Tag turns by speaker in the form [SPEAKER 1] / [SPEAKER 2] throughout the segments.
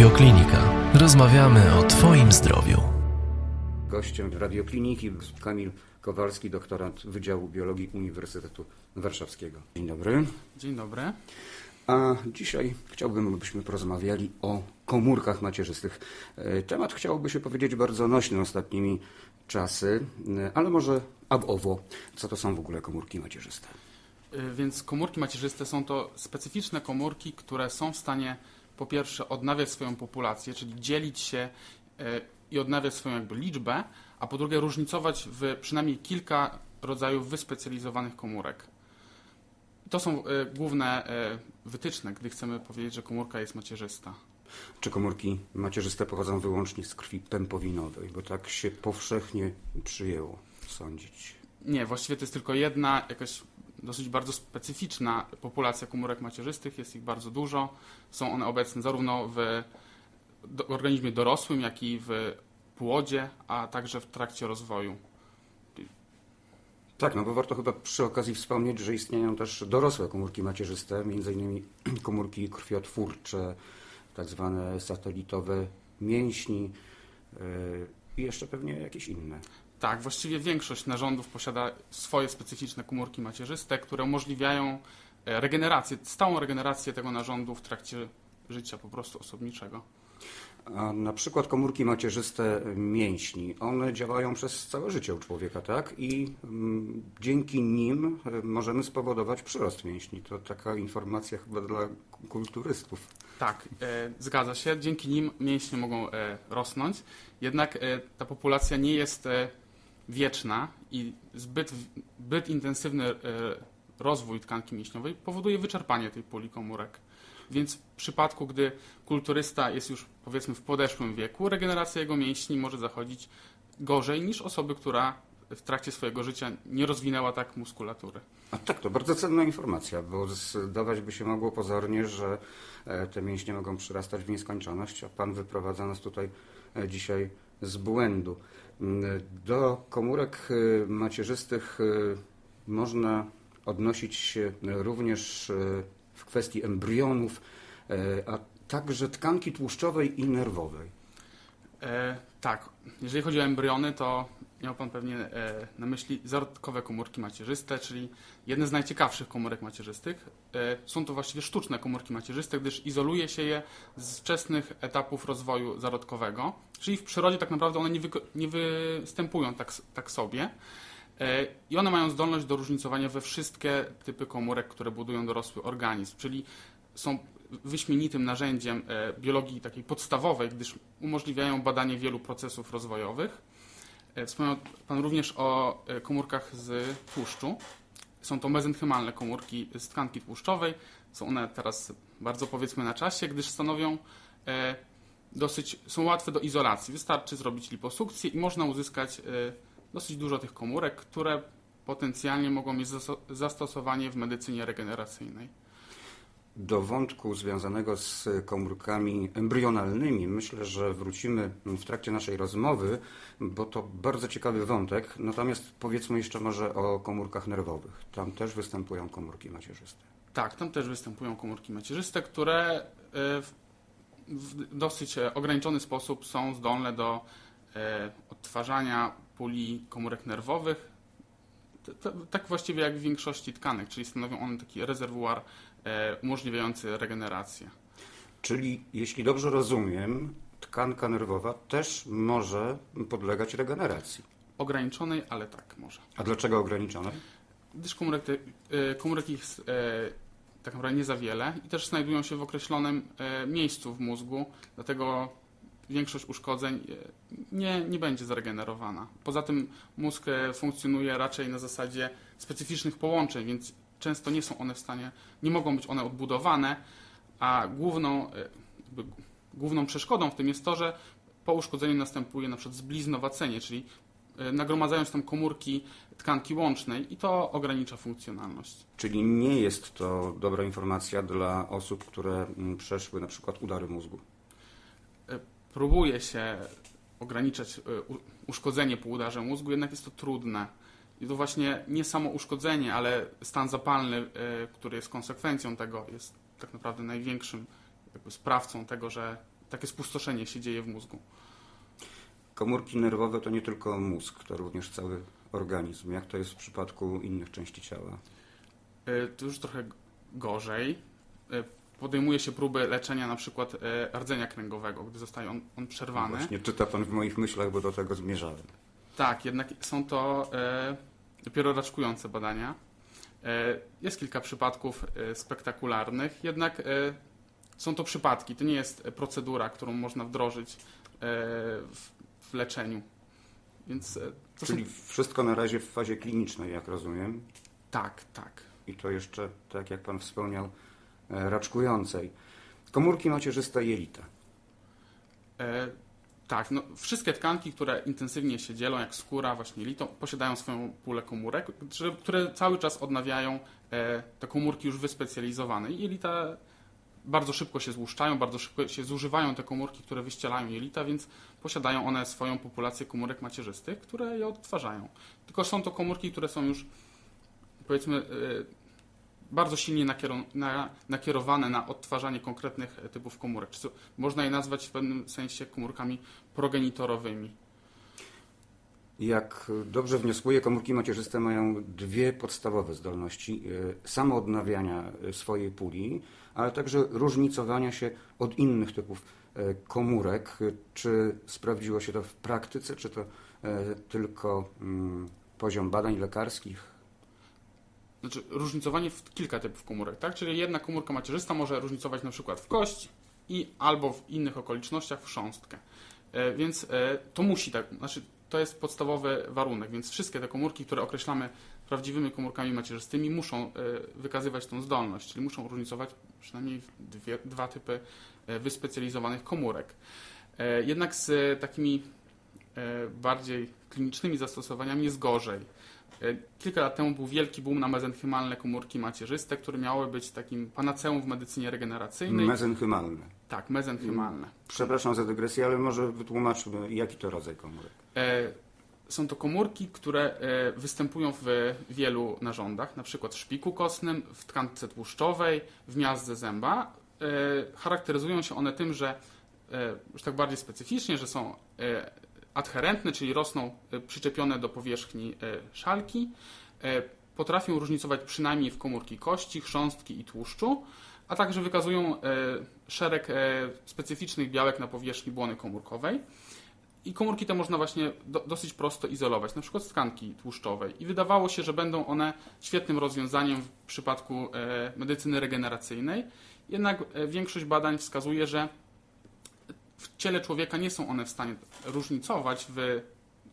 [SPEAKER 1] Radioklinika. Rozmawiamy o Twoim zdrowiu.
[SPEAKER 2] Gościem radiokliniki jest Kamil Kowalski, doktorant Wydziału Biologii Uniwersytetu Warszawskiego. Dzień dobry.
[SPEAKER 3] Dzień dobry.
[SPEAKER 2] A dzisiaj chciałbym, abyśmy porozmawiali o komórkach macierzystych. E, Temat chciałoby się powiedzieć bardzo nośny ostatnimi czasy, e, ale może ab owo, co to są w ogóle komórki macierzyste?
[SPEAKER 3] Y, Więc komórki macierzyste są to specyficzne komórki, które są w stanie po pierwsze odnawiać swoją populację, czyli dzielić się y, i odnawiać swoją jakby liczbę, a po drugie różnicować w przynajmniej kilka rodzajów wyspecjalizowanych komórek. To są y, główne y, wytyczne, gdy chcemy powiedzieć, że komórka jest macierzysta.
[SPEAKER 2] Czy komórki macierzyste pochodzą wyłącznie z krwi pępowinowej? Bo tak się powszechnie przyjęło sądzić.
[SPEAKER 3] Nie, właściwie to jest tylko jedna, jakaś dosyć bardzo specyficzna populacja komórek macierzystych. Jest ich bardzo dużo. Są one obecne zarówno w organizmie dorosłym, jak i w płodzie, a także w trakcie rozwoju.
[SPEAKER 2] Tak, no bo warto chyba przy okazji wspomnieć, że istnieją też dorosłe komórki macierzyste, innymi komórki krwiotwórcze, tak zwane satelitowe mięśni yy, i jeszcze pewnie jakieś inne.
[SPEAKER 3] Tak, właściwie większość narządów posiada swoje specyficzne komórki macierzyste, które umożliwiają e, regenerację, stałą regenerację tego narządu w trakcie życia po prostu osobniczego.
[SPEAKER 2] A na przykład komórki macierzyste mięśni, one działają przez całe życie u człowieka, tak? I mm, dzięki nim y, możemy spowodować przyrost mięśni. To taka informacja chyba dla kulturystów.
[SPEAKER 3] Tak, e, zgadza się. Dzięki nim mięśnie mogą e, rosnąć. Jednak e, ta populacja nie jest e, wieczna i zbyt, zbyt intensywny e, rozwój tkanki mięśniowej powoduje wyczerpanie tej puli komórek. Więc w przypadku, gdy kulturysta jest już powiedzmy w podeszłym wieku, regeneracja jego mięśni może zachodzić gorzej niż osoby, która w trakcie swojego życia nie rozwinęła tak muskulatury.
[SPEAKER 2] A tak, to bardzo cenna informacja, bo zdawać by się mogło pozornie, że e, te mięśnie mogą przyrastać w nieskończoność, a Pan wyprowadza nas tutaj e, dzisiaj z błędu. Mm, Do komórek e, macierzystych e, można odnosić się również e, w kwestii embrionów, a także tkanki tłuszczowej i nerwowej.
[SPEAKER 3] E, tak, jeżeli chodzi o embriony, to miał Pan pewnie e, na myśli zarodkowe komórki macierzyste, czyli jedne z najciekawszych komórek macierzystych. E, są to właściwie sztuczne komórki macierzyste, gdyż izoluje się je z wczesnych etapów rozwoju zarodkowego, czyli w przyrodzie tak naprawdę one nie, wyko- nie występują tak, tak sobie. E, I one mają zdolność do różnicowania we wszystkie typy komórek, które budują dorosły organizm, czyli są wyśmienitym narzędziem e, biologii takiej podstawowej, gdyż umożliwiają badanie wielu procesów rozwojowych. E, Wspomniał Pan również o e, komórkach z tłuszczu. Są to mezenchymalne komórki z tkanki tłuszczowej. Są one teraz bardzo powiedzmy na czasie, gdyż stanowią e, dosyć, są łatwe do izolacji. Wystarczy zrobić liposukcję i można uzyskać dosyć dużo tych komórek, które potencjalnie mogą mieć zasto- zastosowanie w medycynie regeneracyjnej.
[SPEAKER 2] Do wątku związanego z komórkami embrionalnymi myślę, że wrócimy w trakcie naszej rozmowy, bo to bardzo ciekawy wątek. Natomiast powiedzmy jeszcze może o komórkach nerwowych. Tam też występują komórki macierzyste.
[SPEAKER 3] Tak, tam też występują komórki macierzyste, które e, w, dosyć e, ograniczony sposób są zdolne do e, odtwarzania puli komórek nerwowych, tak właściwie jak w większości tkanek, czyli stanowią one taki rezerwuar umożliwiający regenerację.
[SPEAKER 2] Czyli, jeśli dobrze rozumiem, tkanka nerwowa też może podlegać regeneracji.
[SPEAKER 3] Ograniczonej, ale tak może.
[SPEAKER 2] A dlaczego ograniczonej?
[SPEAKER 3] Gdyż komórek, e, komórek ich e, tak naprawdę nie za wiele i też znajdują się w określonym e, miejscu w mózgu, dlatego większość uszkodzeń e, nie, nie będzie zregenerowana. Poza tym mózg e, funkcjonuje raczej na zasadzie specyficznych połączeń, więc często nie są one w stanie, nie mogą być one odbudowane, a główną, e, jakby główną przeszkodą w tym jest to, że po uszkodzeniu następuje na przykład zbliznowacenie, czyli e, nagromadzają się tam komórki tkanki łącznej i to ogranicza funkcjonalność.
[SPEAKER 2] Czyli nie jest to dobra informacja dla osób, które mm, przeszły na przykład udary mózgu.
[SPEAKER 3] Próbuje się ograniczać e, uszkodzenie po udarze mózgu, jednak jest to trudne. I to właśnie nie samo uszkodzenie, ale stan zapalny, e, który jest konsekwencją tego, jest tak naprawdę największym sprawcą tego, że takie spustoszenie się dzieje w mózgu.
[SPEAKER 2] Komórki nerwowe to nie tylko mózg, to również cały organizm. Jak to jest w przypadku innych części ciała?
[SPEAKER 3] E, to już trochę gorzej. E, podejmuje się próby leczenia na przykład rdzenia kręgowego, gdy zostaje on, on przerwany.
[SPEAKER 2] Właśnie czyta pan w moich myślach, bo do tego zmierzałem.
[SPEAKER 3] Tak, jednak są to dopiero raczkujące badania. Jest kilka przypadków spektakularnych, jednak są to przypadki. To nie jest procedura, którą można wdrożyć w leczeniu. Więc
[SPEAKER 2] Czyli są... wszystko na razie w fazie klinicznej, jak rozumiem.
[SPEAKER 3] Tak, tak.
[SPEAKER 2] I to jeszcze, tak jak Pan wspomniał, e, raczkującej. Komórki macierzyste jelita.
[SPEAKER 3] E, tak, no, wszystkie tkanki, które intensywnie się dzielą, jak skóra, właśnie jelito, posiadają swoją pulę komórek, które cały czas odnawiają e, te komórki już wyspecjalizowane. I jelita bardzo szybko się złuszczają, bardzo szybko się zużywają te komórki, które wyścielają jelita, więc posiadają one swoją populację komórek macierzystych, które je odtwarzają. Tylko są to komórki, które są już powiedzmy e, bardzo silnie nakierowane na odtwarzanie konkretnych typów komórek. Można je nazwać w pewnym sensie komórkami progenitorowymi.
[SPEAKER 2] Jak dobrze wnioskuję, komórki macierzyste mają dwie podstawowe zdolności: e, samoodnawiania swojej puli, ale także różnicowania się od innych typów e, komórek. Czy sprawdziło się to w praktyce, czy to tylko mm, poziom badań lekarskich?
[SPEAKER 3] Znaczy różnicowanie w kilka typów komórek, tak? Czyli jedna komórka macierzysta może różnicować na przykład w kość i albo w innych okolicznościach w chrząstkę. E, więc e, to musi tak, znaczy to jest podstawowy warunek, więc wszystkie te komórki, które określamy prawdziwymi komórkami macierzystymi, muszą e, wykazywać tą zdolność, czyli muszą różnicować przynajmniej dwie, dwa typy wyspecjalizowanych komórek. Jednak z takimi bardziej klinicznymi zastosowaniami jest gorzej. E, kilka lat temu był wielki boom na mezenchymalne komórki macierzyste, które miały być takim panaceum w medycynie regeneracyjnej.
[SPEAKER 2] Mezenchymalne.
[SPEAKER 3] Tak, mezenchymalne.
[SPEAKER 2] Przepraszam za dygresję, ale może wytłumaczmy, jaki to rodzaj komórek. E,
[SPEAKER 3] są to komórki, które e, występują w wielu narządach, na przykład w szpiku kostnym, w tkance tłuszczowej, w miazdze zęba. Charakteryzują się one tym, że już tak bardziej specyficznie, że są adherentne, czyli rosną e, przyczepione do powierzchni e, szalki, e, potrafią różnicować przynajmniej w komórki kości, chrząstki i tłuszczu, a także wykazują szereg specyficznych białek na powierzchni błony komórkowej. I komórki te można właśnie do, dosyć prosto izolować, na przykład z tkanki tłuszczowej. I wydawało się, że będą one świetnym rozwiązaniem w przypadku medycyny regeneracyjnej. Jednak większość badań wskazuje, że w ciele człowieka nie są one w stanie różnicować w,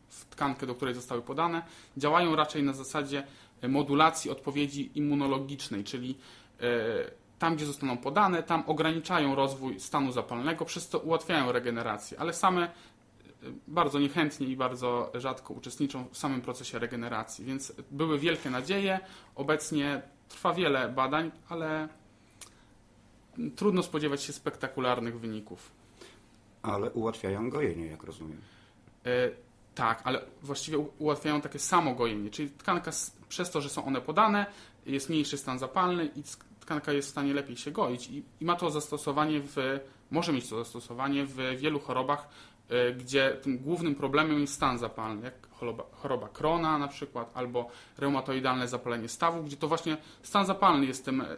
[SPEAKER 3] w tkankę, do której zostały podane. Działają raczej na zasadzie modulacji odpowiedzi immunologicznej, czyli e, tam, gdzie zostaną podane, tam ograniczają rozwój stanu zapalnego, przez to ułatwiają regenerację, ale same e, bardzo niechętnie i bardzo rzadko uczestniczą w samym procesie regeneracji. Więc były wielkie nadzieje. Obecnie trwa wiele badań, ale trudno spodziewać się spektakularnych wyników.
[SPEAKER 2] Ale ułatwiają gojenie, jak rozumiem.
[SPEAKER 3] E, tak, ale właściwie ułatwiają takie samo gojenie, czyli tkanka przez to, że są one podane, jest mniejszy stan zapalny i tkanka jest w stanie lepiej się goić. I, i ma to zastosowanie w, może mieć to zastosowanie w wielu chorobach, y, gdzie tym głównym problemem jest stan zapalny, jak choroba, choroba Krona na przykład, albo reumatoidalne zapalenie stawu, gdzie to właśnie stan zapalny jest tym e,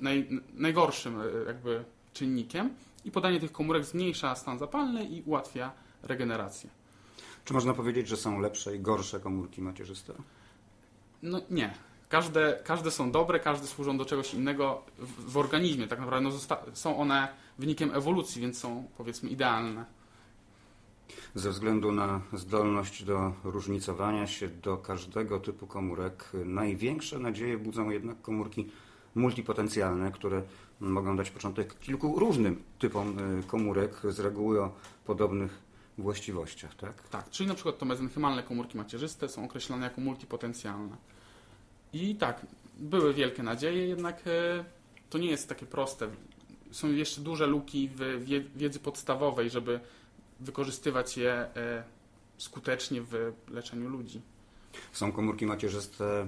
[SPEAKER 3] naj, najgorszym e, jakby czynnikiem i podanie tych komórek zmniejsza stan zapalny i ułatwia regenerację.
[SPEAKER 2] Czy można powiedzieć, że są lepsze i gorsze komórki macierzyste?
[SPEAKER 3] No nie. Każde, każde są dobre, każde służą do czegoś innego w, w organizmie. Tak naprawdę no, są one wynikiem ewolucji, więc są powiedzmy idealne.
[SPEAKER 2] Ze względu na zdolność do różnicowania się do każdego typu komórek, największe nadzieje budzą jednak komórki multipotencjalne, które mogą dać początek kilku różnym typom y, komórek, z reguły o podobnych właściwościach, tak?
[SPEAKER 3] Tak, czyli na przykład to mezenchymalne komórki macierzyste są określane jako multipotencjalne. I tak, były wielkie nadzieje, jednak e, to nie jest takie proste. Są jeszcze duże luki w wiedzy podstawowej, żeby wykorzystywać je e, skutecznie w leczeniu ludzi.
[SPEAKER 2] Są komórki macierzyste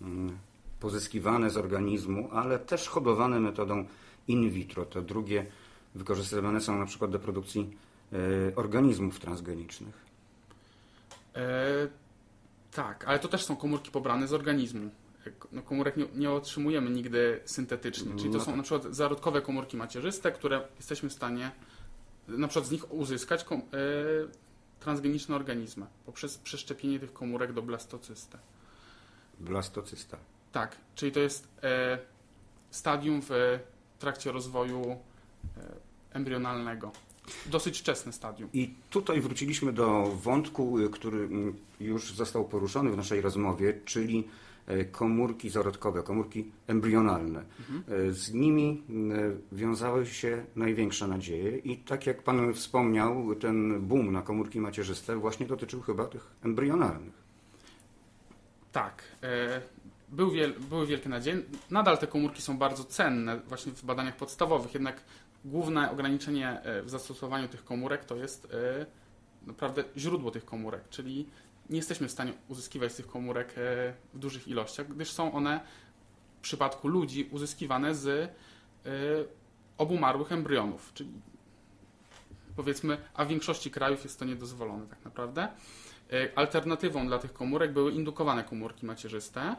[SPEAKER 2] mm, pozyskiwane z organizmu, ale też hodowane metodą in vitro. To drugie wykorzystywane są na przykład do produkcji e, organizmów transgenicznych.
[SPEAKER 3] E, tak, ale to też są komórki pobrane z organizmu. E, no, komórek nie, nie otrzymujemy nigdy syntetycznie, czyli to
[SPEAKER 2] No
[SPEAKER 3] są
[SPEAKER 2] tak.
[SPEAKER 3] na przykład zarodkowe komórki macierzyste, które jesteśmy w stanie na przykład z nich uzyskać kom, e, transgeniczne organizmy poprzez przeszczepienie tych komórek do blastocysty.
[SPEAKER 2] Blastocysta.
[SPEAKER 3] Tak, czyli to jest e, stadium w trakcie rozwoju e, embrionalnego. Dosyć wczesne stadium.
[SPEAKER 2] I tutaj wróciliśmy do wątku, y, który już został poruszony w naszej rozmowie, czyli e, komórki zarodkowe, komórki embrionalne. E, Z nimi wiązały się największe nadzieje i tak jak Pan wspomniał, ten boom na komórki macierzyste właśnie dotyczył chyba tych embrionalnych.
[SPEAKER 3] Tak. Był wiel, były wielkie nadzieje. Nadal te komórki są bardzo cenne właśnie w badaniach podstawowych, jednak główne ograniczenie e, w zastosowaniu tych komórek to jest e, naprawdę źródło tych komórek, czyli nie jesteśmy w stanie uzyskiwać z tych komórek e, w dużych ilościach, gdyż są one w przypadku ludzi uzyskiwane z obumarłych embrionów, czyli powiedzmy, a w większości krajów jest to niedozwolone tak naprawdę. Alternatywą dla tych komórek były indukowane komórki macierzyste,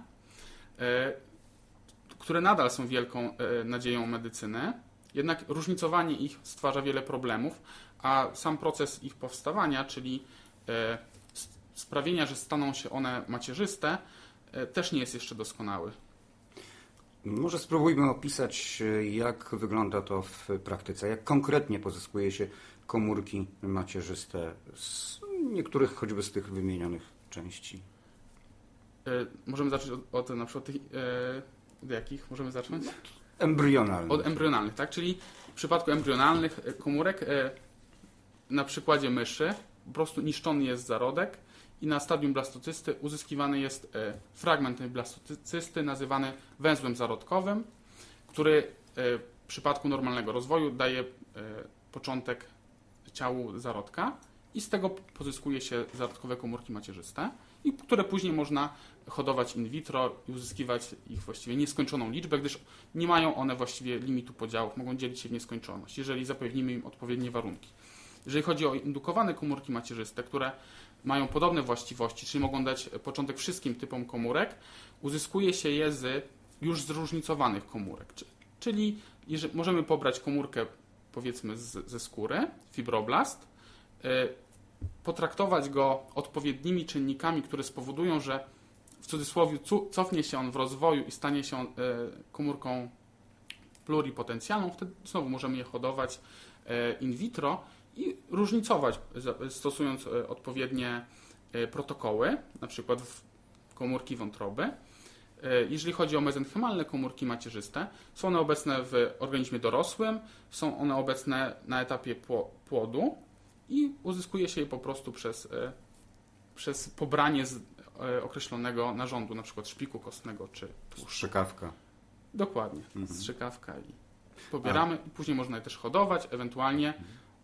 [SPEAKER 3] które nadal są wielką e, nadzieją medycyny. Jednak różnicowanie ich stwarza wiele problemów, a sam proces ich powstawania, czyli e, sprawienia, że staną się one macierzyste, e, też nie jest jeszcze doskonały.
[SPEAKER 2] Może spróbujmy opisać, e, jak wygląda to w praktyce, jak konkretnie pozyskuje się komórki macierzyste z niektórych choćby z tych wymienionych części.
[SPEAKER 3] E, Możemy zacząć od, od na przykład tych, e, od jakich możemy zacząć?
[SPEAKER 2] Embrionalne.
[SPEAKER 3] Od embrionalnych, tak? Czyli w przypadku embrionalnych komórek e, na przykładzie myszy po prostu niszczony jest zarodek i na stadium blastocysty uzyskiwany jest fragment tej blastocysty nazywany węzłem zarodkowym, który w przypadku normalnego rozwoju daje początek ciału zarodka i z tego pozyskuje się zarodkowe komórki macierzyste, i które później można hodować in vitro i uzyskiwać ich właściwie nieskończoną liczbę, gdyż nie mają one właściwie limitu podziałów, mogą dzielić się w nieskończoność, jeżeli zapewnimy im odpowiednie warunki. Jeżeli chodzi o indukowane komórki macierzyste, które mają podobne właściwości, czyli mogą dać początek wszystkim typom komórek, uzyskuje się je z już zróżnicowanych komórek. Czy- Czyli możemy pobrać komórkę powiedzmy z, ze skóry, fibroblast, y, potraktować go odpowiednimi czynnikami, które spowodują, że w cudzysłowie cu- cofnie się on w rozwoju i stanie się y, komórką pluripotencjalną, wtedy znowu możemy je hodować y, in vitro i różnicować, stosując y, odpowiednie protokoły, na przykład w komórki wątroby. Jeżeli chodzi o mezenchymalne komórki macierzyste, są one obecne w organizmie dorosłym, są one obecne na etapie pło- płodu i uzyskuje się je po prostu przez, e, przez pobranie z e, określonego narządu, na przykład szpiku kostnego czy tłuszczu.
[SPEAKER 2] Strzykawka.
[SPEAKER 3] Dokładnie,
[SPEAKER 2] Mhm.
[SPEAKER 3] strzykawka i pobieramy i później można je też hodować, ewentualnie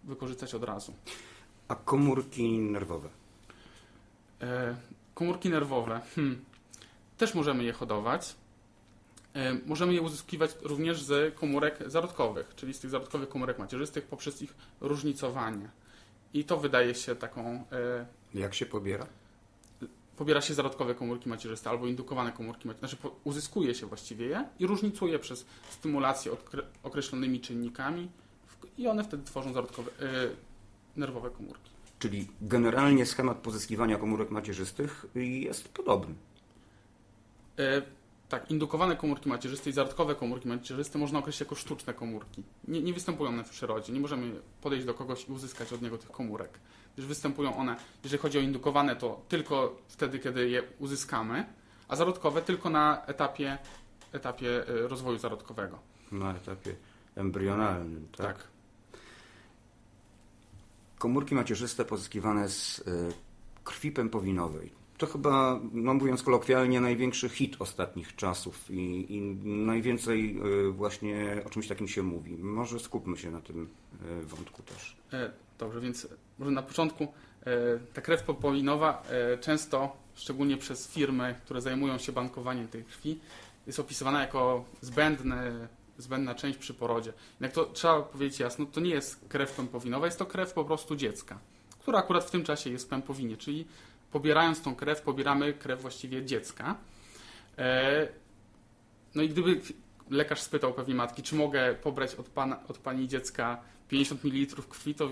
[SPEAKER 3] wykorzystać od razu.
[SPEAKER 2] A komórki nerwowe.
[SPEAKER 3] E, komórki nerwowe. Hmm. Też możemy je hodować. E, możemy je uzyskiwać również z komórek zarodkowych, czyli z tych zarodkowych komórek macierzystych poprzez ich różnicowanie. I to wydaje się taką. E,
[SPEAKER 2] Jak się pobiera?
[SPEAKER 3] pobiera się zarodkowe komórki macierzyste albo indukowane komórki macierzyste, znaczy uzyskuje się właściwie je i różnicuje przez stymulację określonymi czynnikami i one wtedy tworzą zarodkowe, e, nerwowe komórki.
[SPEAKER 2] Czyli generalnie schemat pozyskiwania komórek macierzystych jest podobny.
[SPEAKER 3] E, tak, indukowane komórki macierzyste i zarodkowe komórki macierzyste można określić jako sztuczne komórki. Nie, nie występują one w przyrodzie. Nie możemy podejść do kogoś i uzyskać od niego tych komórek. Gdyż występują one, jeżeli chodzi o indukowane, to tylko wtedy, kiedy je uzyskamy, a zarodkowe tylko na etapie, etapie e, rozwoju zarodkowego.
[SPEAKER 2] Na etapie embrionalnym, tak?
[SPEAKER 3] Tak.
[SPEAKER 2] Komórki macierzyste pozyskiwane z y, krwi pępowinowej. To chyba, no mówiąc kolokwialnie, największy hit ostatnich czasów i, i najwięcej y, właśnie o czymś takim się mówi. Może skupmy się na tym y, wątku też.
[SPEAKER 3] E, Dobrze, więc może na początku e, ta krew popowinowa e, często, szczególnie przez firmy, które zajmują się bankowaniem tej krwi, jest opisywana jako zbędna część przy porodzie. Jak to trzeba powiedzieć jasno, to nie jest krew pępowinowa, jest to krew po prostu dziecka, która akurat w tym czasie jest w pępowinie, czyli pobierając tą krew, pobieramy krew właściwie dziecka. E, no i gdyby lekarz spytał pewnie matki, czy mogę pobrać od, pana, od pani dziecka 50 ml krwi, to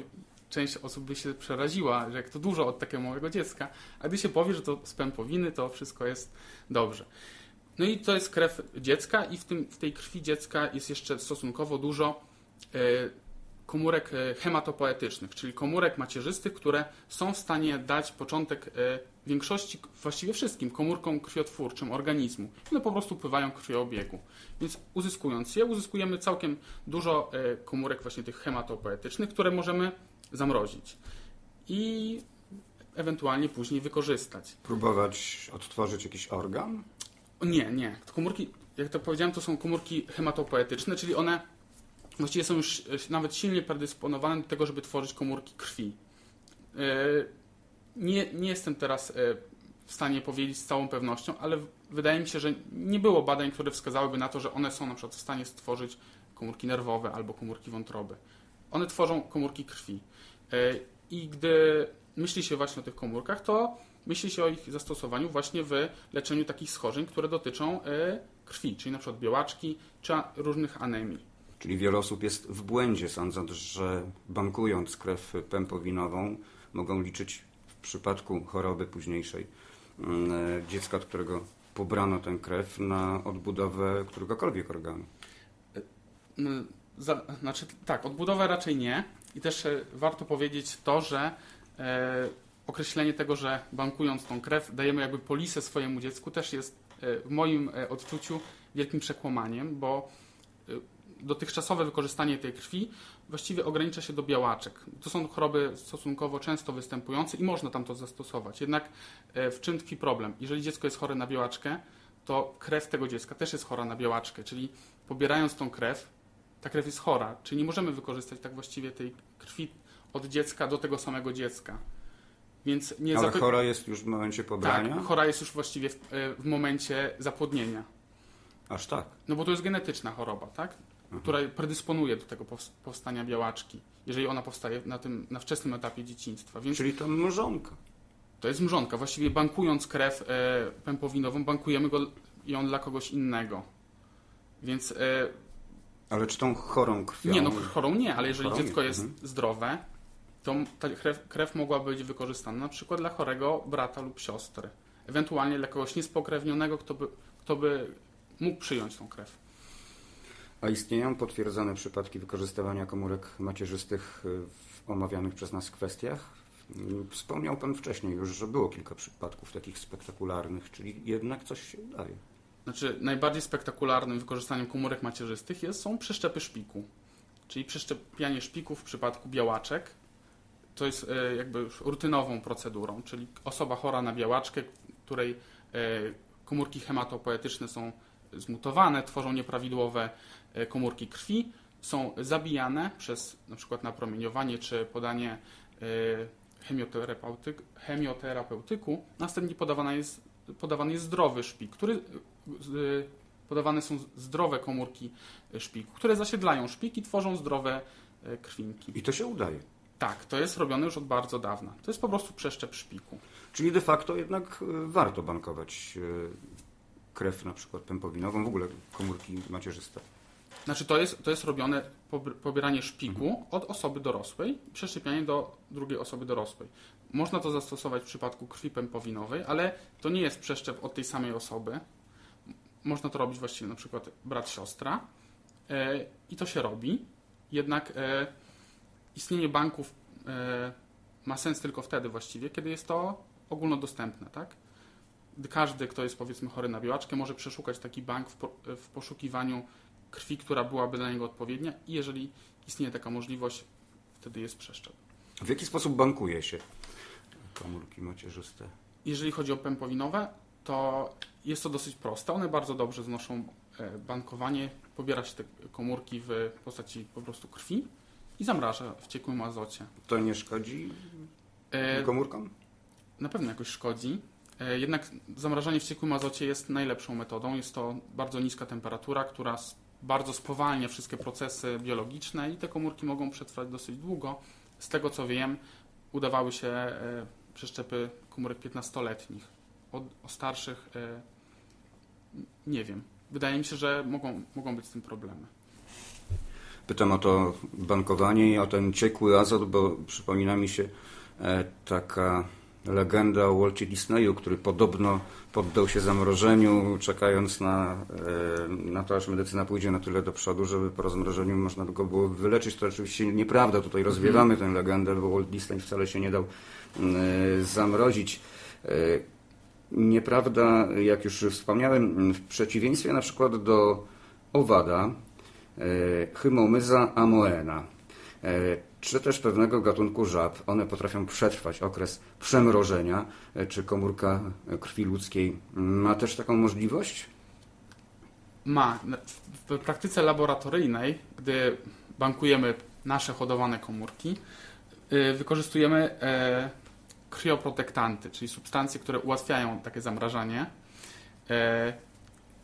[SPEAKER 3] część osób by się przeraziła, że jak to dużo od takiego małego dziecka, a gdy się powie, że to z pępowiny, to wszystko jest dobrze. No i to jest krew dziecka i w, tym, w tej krwi dziecka jest jeszcze stosunkowo dużo e, komórek e, hematopoetycznych, czyli komórek macierzystych, które są w stanie dać początek e, większości, właściwie wszystkim komórkom krwiotwórczym organizmu. One po prostu pływają krwioobiegu. Więc uzyskując je, uzyskujemy całkiem dużo komórek właśnie tych hematopoetycznych, które możemy zamrozić i ewentualnie później wykorzystać.
[SPEAKER 2] Próbować odtworzyć jakiś organ?
[SPEAKER 3] Nie, nie. Komórki, jak to powiedziałem, to są komórki hematopoetyczne, czyli one właściwie są już nawet silnie predysponowane do tego, żeby tworzyć komórki krwi. E, nie, nie jestem teraz e, w stanie powiedzieć z całą pewnością, ale wydaje mi się, że nie było badań, które wskazałyby na to, że one są na przykład w stanie stworzyć komórki nerwowe albo komórki wątroby. One tworzą komórki krwi. E, I gdy myśli się właśnie o tych komórkach, to myśli się o ich zastosowaniu właśnie w leczeniu takich schorzeń, które dotyczą e, krwi, czyli na przykład białaczki czy różnych anemii.
[SPEAKER 2] Czyli wiele osób jest w błędzie, sądząc, że bankując krew pępowinową mogą liczyć w przypadku choroby późniejszej mm, e, dziecka, od którego pobrano tę krew, na odbudowę któregokolwiek organu.
[SPEAKER 3] Za, znaczy, tak, odbudowę raczej nie. I też e, warto powiedzieć to, że e, określenie tego, że bankując tą krew dajemy jakby polisę swojemu dziecku też jest e, w moim e, odczuciu wielkim przekłamaniem, bo e, dotychczasowe wykorzystanie tej krwi właściwie ogranicza się do białaczek. To są choroby stosunkowo często występujące i można tam to zastosować. Jednak w czym tkwi problem? Jeżeli dziecko jest chore na białaczkę, to krew tego dziecka też jest chora na białaczkę, czyli pobierając tą krew, ta krew jest chora, czyli nie możemy wykorzystać tak właściwie tej krwi od dziecka do tego samego dziecka.
[SPEAKER 2] Więc nie Ale chora jest już w momencie pobrania?
[SPEAKER 3] Tak, chora jest już właściwie w, e, w, momencie zapłodnienia.
[SPEAKER 2] Aż tak?
[SPEAKER 3] No bo to jest genetyczna choroba, tak? Mhm. Która predysponuje do tego powstania białaczki, jeżeli ona powstaje na, tym, na wczesnym etapie dzieciństwa.
[SPEAKER 2] Więc Czyli to mrzonka.
[SPEAKER 3] To jest mrzonka. Właściwie bankując krew e, pępowinową, bankujemy go, ją dla kogoś innego. Więc e,
[SPEAKER 2] ale czy tą chorą krwią?
[SPEAKER 3] Nie, no chorą nie, ale jeżeli chorą dziecko nie. jest mhm. zdrowe, to ta krew, krew mogła być wykorzystana na przykład dla chorego brata lub siostry. Ewentualnie dla kogoś niespokrewnionego, kto by, kto by mógł przyjąć tą krew.
[SPEAKER 2] A istnieją potwierdzone przypadki wykorzystywania komórek macierzystych w omawianych przez nas kwestiach? Wspomniał Pan wcześniej już, że było kilka przypadków takich spektakularnych, czyli jednak coś się udaje.
[SPEAKER 3] Znaczy, najbardziej spektakularnym wykorzystaniem komórek macierzystych jest, są przeszczepy szpiku. Czyli przeszczepianie szpików w przypadku białaczek. To jest e, jakby rutynową procedurą, czyli osoba chora na białaczkę, której e, komórki hematopoetyczne są zmutowane, tworzą nieprawidłowe e, komórki krwi, są zabijane przez na przykład napromieniowanie czy podanie chemioterapeutyk, chemioterapeutyku. Następnie podawana jest, podawany jest zdrowy szpik, który Y, podawane są zdrowe komórki szpiku, które zasiedlają szpik i tworzą zdrowe krwinki.
[SPEAKER 2] I to się udaje.
[SPEAKER 3] Tak, to jest robione już od bardzo dawna. To jest po prostu przeszczep szpiku.
[SPEAKER 2] Czyli de facto jednak warto bankować krew na przykład pępowinową, w ogóle komórki macierzyste.
[SPEAKER 3] Znaczy to jest, to jest robione pobieranie szpiku mhm. od osoby dorosłej, przeszczepianie do drugiej osoby dorosłej. Można to zastosować w przypadku krwi pępowinowej, ale to nie jest przeszczep od tej samej osoby, można to robić właściwie na przykład brat, siostra e, i to się robi. Jednak e, istnienie banków e, ma sens tylko wtedy właściwie, kiedy jest to ogólnodostępne, tak? Każdy, kto jest powiedzmy chory na białaczkę, może przeszukać taki bank w, po, w poszukiwaniu krwi, która byłaby dla niego odpowiednia i jeżeli istnieje taka możliwość, wtedy jest przeszczep.
[SPEAKER 2] W jaki sposób bankuje się komórki macierzyste?
[SPEAKER 3] Jeżeli chodzi o pępowinowe, to jest to dosyć proste. One bardzo dobrze znoszą e, bankowanie, pobiera się te komórki w postaci po prostu krwi i zamraża w ciekłym azocie.
[SPEAKER 2] To nie szkodzi e, komórkom?
[SPEAKER 3] Na pewno jakoś szkodzi. E, jednak zamrażanie w ciekłym azocie jest najlepszą metodą. Jest to bardzo niska temperatura, która bardzo spowalnia wszystkie procesy biologiczne i te komórki mogą przetrwać dosyć długo. Z tego co wiem, udawały się e, przeszczepy komórek 15-letnich. O, o starszych e, nie wiem. Wydaje mi się, że mogą, mogą być z tym problemy.
[SPEAKER 2] Pytam o to bankowanie i o ten ciekły azot, bo przypomina mi się taka legenda o Walcie Disneyu, który podobno poddał się zamrożeniu, czekając na, e, na to, aż medycyna pójdzie na tyle do przodu, żeby po rozmrożeniu można go było wyleczyć. To oczywiście nieprawda, tutaj rozwiewamy tę legendę, bo Walt Disney wcale się nie dał e, zamrozić. Nieprawda, jak już wspomniałem, w przeciwieństwie na przykład do owada, Hymomyza amoena, czy też pewnego gatunku żab. One potrafią przetrwać okres przemrożenia. Czy komórka krwi ludzkiej ma też taką możliwość?
[SPEAKER 3] Ma. W praktyce laboratoryjnej, gdy bankujemy nasze hodowane komórki, y, wykorzystujemy e, krioprotektanty, czyli substancje, które ułatwiają takie zamrażanie. E,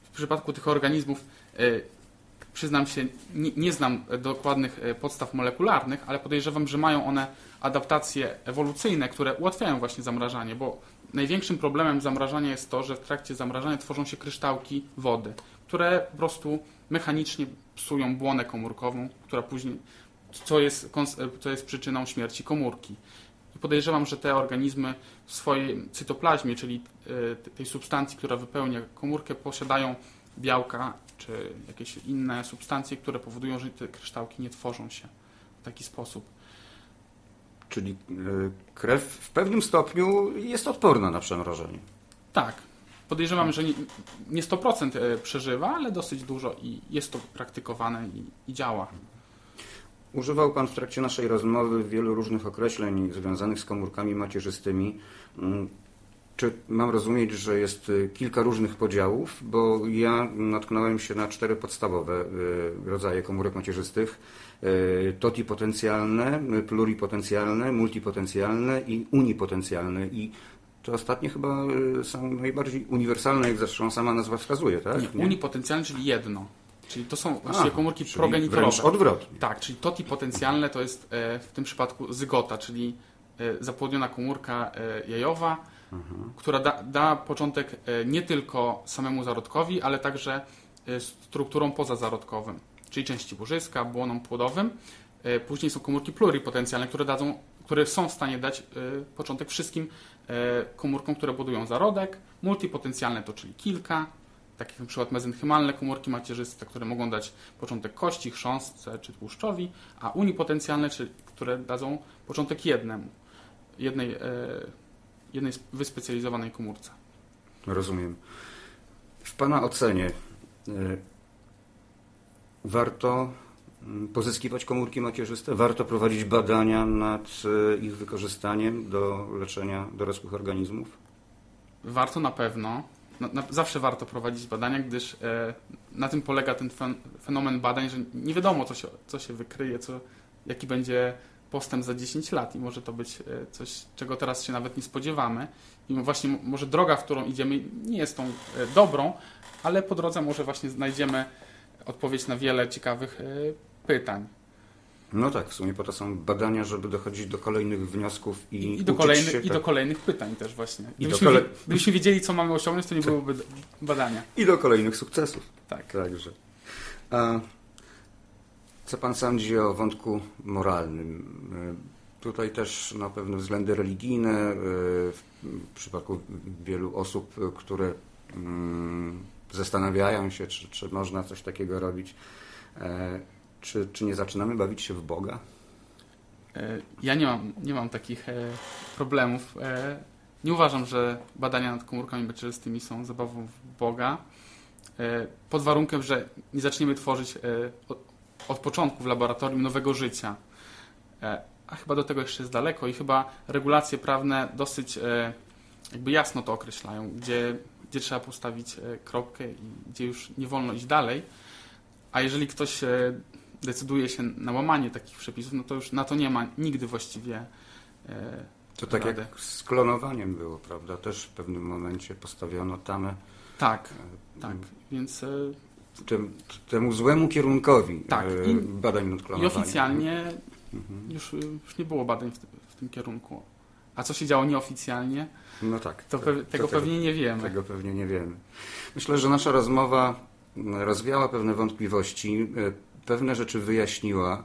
[SPEAKER 3] w przypadku tych organizmów e, przyznam się, nie, nie, znam dokładnych e, podstaw molekularnych, ale podejrzewam, że mają one adaptacje ewolucyjne, które ułatwiają właśnie zamrażanie, bo największym problemem zamrażania jest to, że w trakcie zamrażania tworzą się kryształki wody, które po prostu mechanicznie psują błonę komórkową, która później, co jest, co jest przyczyną śmierci komórki. I podejrzewam, że te organizmy w swojej cytoplazmie, czyli e, tej substancji, która wypełnia komórkę, posiadają białka czy jakieś inne substancje, które powodują, że te kryształki nie tworzą się w taki sposób.
[SPEAKER 2] Czyli e, krew w pewnym stopniu jest odporna na przemrożenie.
[SPEAKER 3] Tak. Podejrzewam, że nie 100% e, przeżywa, ale dosyć dużo i jest to praktykowane i, i działa.
[SPEAKER 2] Używał Pan w trakcie naszej rozmowy wielu różnych określeń związanych z komórkami macierzystymi. Czy mam rozumieć, że jest y, kilka różnych podziałów? Bo ja natknąłem się na cztery podstawowe y, rodzaje komórek macierzystych. Y, totipotencjalne, pluripotencjalne, multipotencjalne i unipotencjalne. I te ostatnie chyba są najbardziej uniwersalne, jak zresztą sama nazwa wskazuje, tak?
[SPEAKER 3] Nie, Nie? unipotencjalne, czyli jedno. Czyli to są właściwie A, komórki progenitorowe.
[SPEAKER 2] odwrotnie.
[SPEAKER 3] Tak, czyli totipotencjalne to jest e, w tym przypadku zygota, czyli e, zapłodniona komórka e, jajowa, mhm. która da, da początek e, nie tylko samemu zarodkowi, ale także e, strukturom pozazarodkowym, czyli części łożyska, błonom płodowym. E, później są komórki pluripotencjalne, które, dadzą, które są w stanie dać początek wszystkim komórkom, które budują zarodek. Multipotencjalne to czyli kilka, takie jak na przykład mezenchymalne komórki macierzyste, które mogą dać początek kości, chrząstce czy tłuszczowi, a unipotencjalne, czyli które dadzą początek jednemu, jednej jednej wyspecjalizowanej komórce.
[SPEAKER 2] Rozumiem. W Pana ocenie y, warto mm, pozyskiwać komórki macierzyste? Warto prowadzić badania nad y, ich wykorzystaniem do leczenia dorosłych organizmów?
[SPEAKER 3] Warto na pewno. Na, na, zawsze warto prowadzić badania, gdyż e, na tym polega ten fenomen badań, że nie wiadomo, co się, co się wykryje, co, jaki będzie postęp za 10 lat i może to być e, coś, czego teraz się nawet nie spodziewamy. I właśnie może droga, w którą idziemy, nie jest tą e, dobrą, ale po drodze może właśnie znajdziemy odpowiedź na wiele ciekawych e, pytań.
[SPEAKER 2] No tak, w sumie po to są badania, żeby dochodzić do kolejnych wniosków i,
[SPEAKER 3] I, do, kolejny, się, i tak. do kolejnych pytań też właśnie. Gdybyśmy, kole... gdybyśmy wiedzieli, co mamy osiągnąć, to nie byłoby badania.
[SPEAKER 2] I do kolejnych sukcesów.
[SPEAKER 3] Tak.
[SPEAKER 2] Także. A co Pan sądzi o wątku moralnym? E, tutaj też na pewne względy religijne, e, w przypadku wielu osób, które mm, zastanawiają się, czy, czy można coś takiego robić, e, czy, czy nie zaczynamy bawić się w Boga?
[SPEAKER 3] Ja nie mam, nie mam takich problemów. Nie uważam, że badania nad komórkami macierzystymi są zabawą w Boga. Pod warunkiem, że nie zaczniemy tworzyć od początku w laboratorium nowego życia. E, a chyba do tego jeszcze jest daleko i chyba regulacje prawne dosyć e, jakby jasno to określają, gdzie, gdzie trzeba postawić e, kropkę i gdzie już nie wolno iść dalej. A jeżeli ktoś decyduje się na łamanie takich przepisów, no to już na to nie ma nigdy właściwie
[SPEAKER 2] to tak rady. jak z klonowaniem było, prawda? Też w pewnym momencie postawiono tamę.
[SPEAKER 3] Tak, tak. Więc
[SPEAKER 2] tem, temu złemu kierunkowi
[SPEAKER 3] Tak,
[SPEAKER 2] e,
[SPEAKER 3] i-
[SPEAKER 2] badań nad
[SPEAKER 3] I
[SPEAKER 2] klonowaniem.
[SPEAKER 3] oficjalnie
[SPEAKER 2] Mhm.
[SPEAKER 3] już, już nie było badań w, tym- w tym kierunku. A co się działo nieoficjalnie,
[SPEAKER 2] No tak.
[SPEAKER 3] to pe- tego pewnie nie wiemy.
[SPEAKER 2] Tego pewnie nie wiemy. Myślę, że nasza rozmowa rozwiała pewne wątpliwości, e, pewne rzeczy wyjaśniła,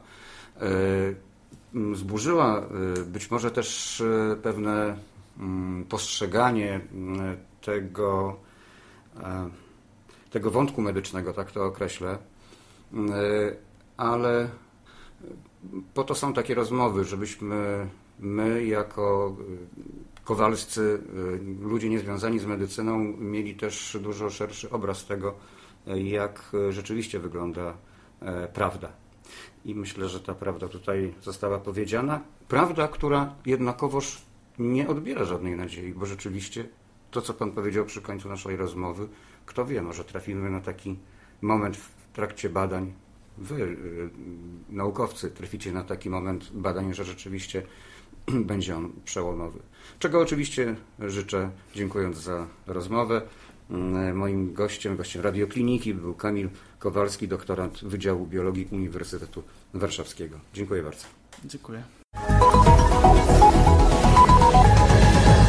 [SPEAKER 2] e, zburzyła być może też pewne postrzeganie tego, tego wątku medycznego, tak to określę, e, ale po to są takie rozmowy, żebyśmy my jako kowalscy, y, ludzie niezwiązani z medycyną, mieli też dużo szerszy obraz tego, y, jak rzeczywiście wygląda e, prawda. I myślę, że ta prawda tutaj została powiedziana. Prawda, która jednakowoż nie odbiera żadnej nadziei, bo rzeczywiście to, co Pan powiedział przy końcu naszej rozmowy, kto wie, może trafimy na taki moment w trakcie badań, Wy, y, naukowcy, traficie na taki moment badań, że rzeczywiście będzie on przełomowy. Czego oczywiście życzę, dziękując za rozmowę. Mm, Moim gościem, gościem radiokliniki był Kamil Kowalski, doktorant Wydziału Biologii Uniwersytetu Warszawskiego. Dziękuję bardzo.
[SPEAKER 3] Dziękuję.